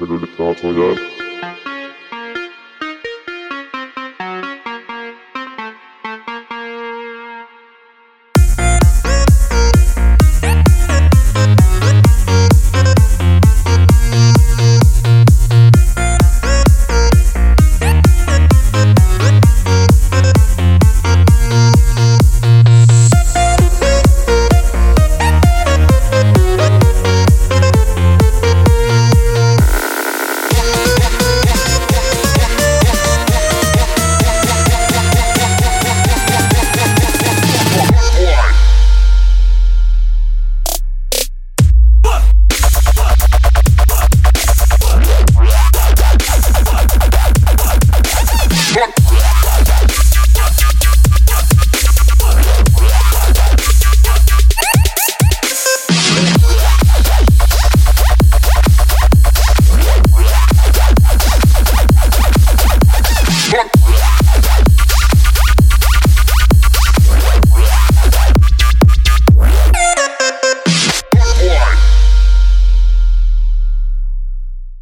Yapabilirlik daha kolay.